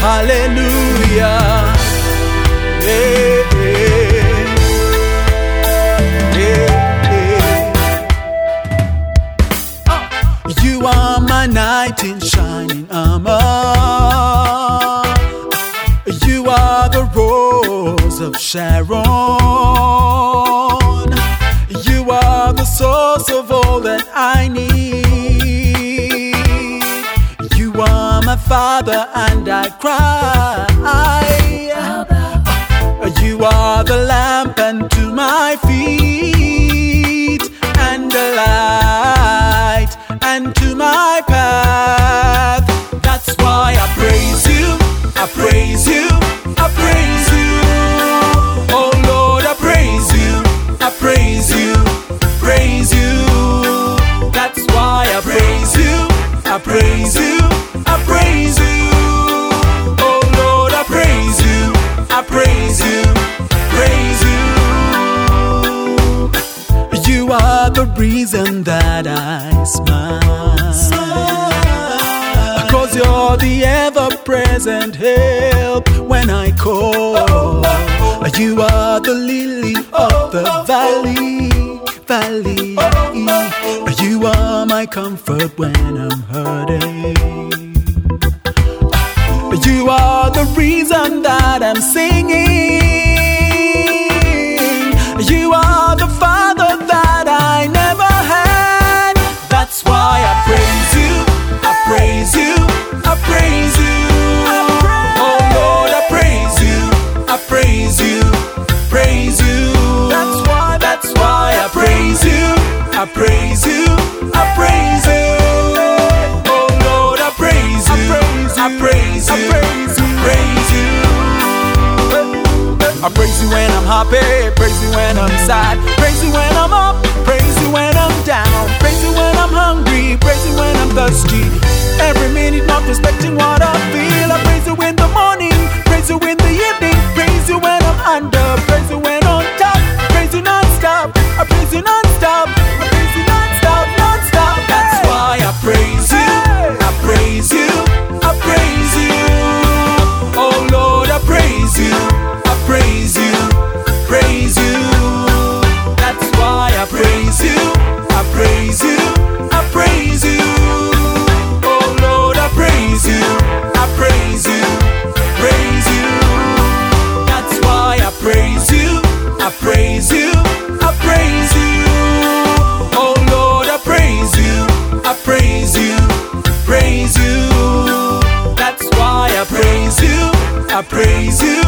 Hallelujah. Yeah, yeah, yeah. You are my knight in shining armor. You are the rose of Sharon. Father, and I cry. You are the lamp unto my feet, and the light unto my path. That's why I praise you, I praise you, I praise you. Oh Lord, I praise you, I praise you, praise you. That's why I praise you, I praise you, the reason that I smile. Cause you're the ever present help when I call. You are the lily of the valley, valley. You are my comfort when I'm hurting. You are the reason that I'm singing. I praise you, praise you, praise you. I praise you when I'm happy, praise you when I'm sad, praise you when praise you. That's why I praise you, I praise you, I praise you.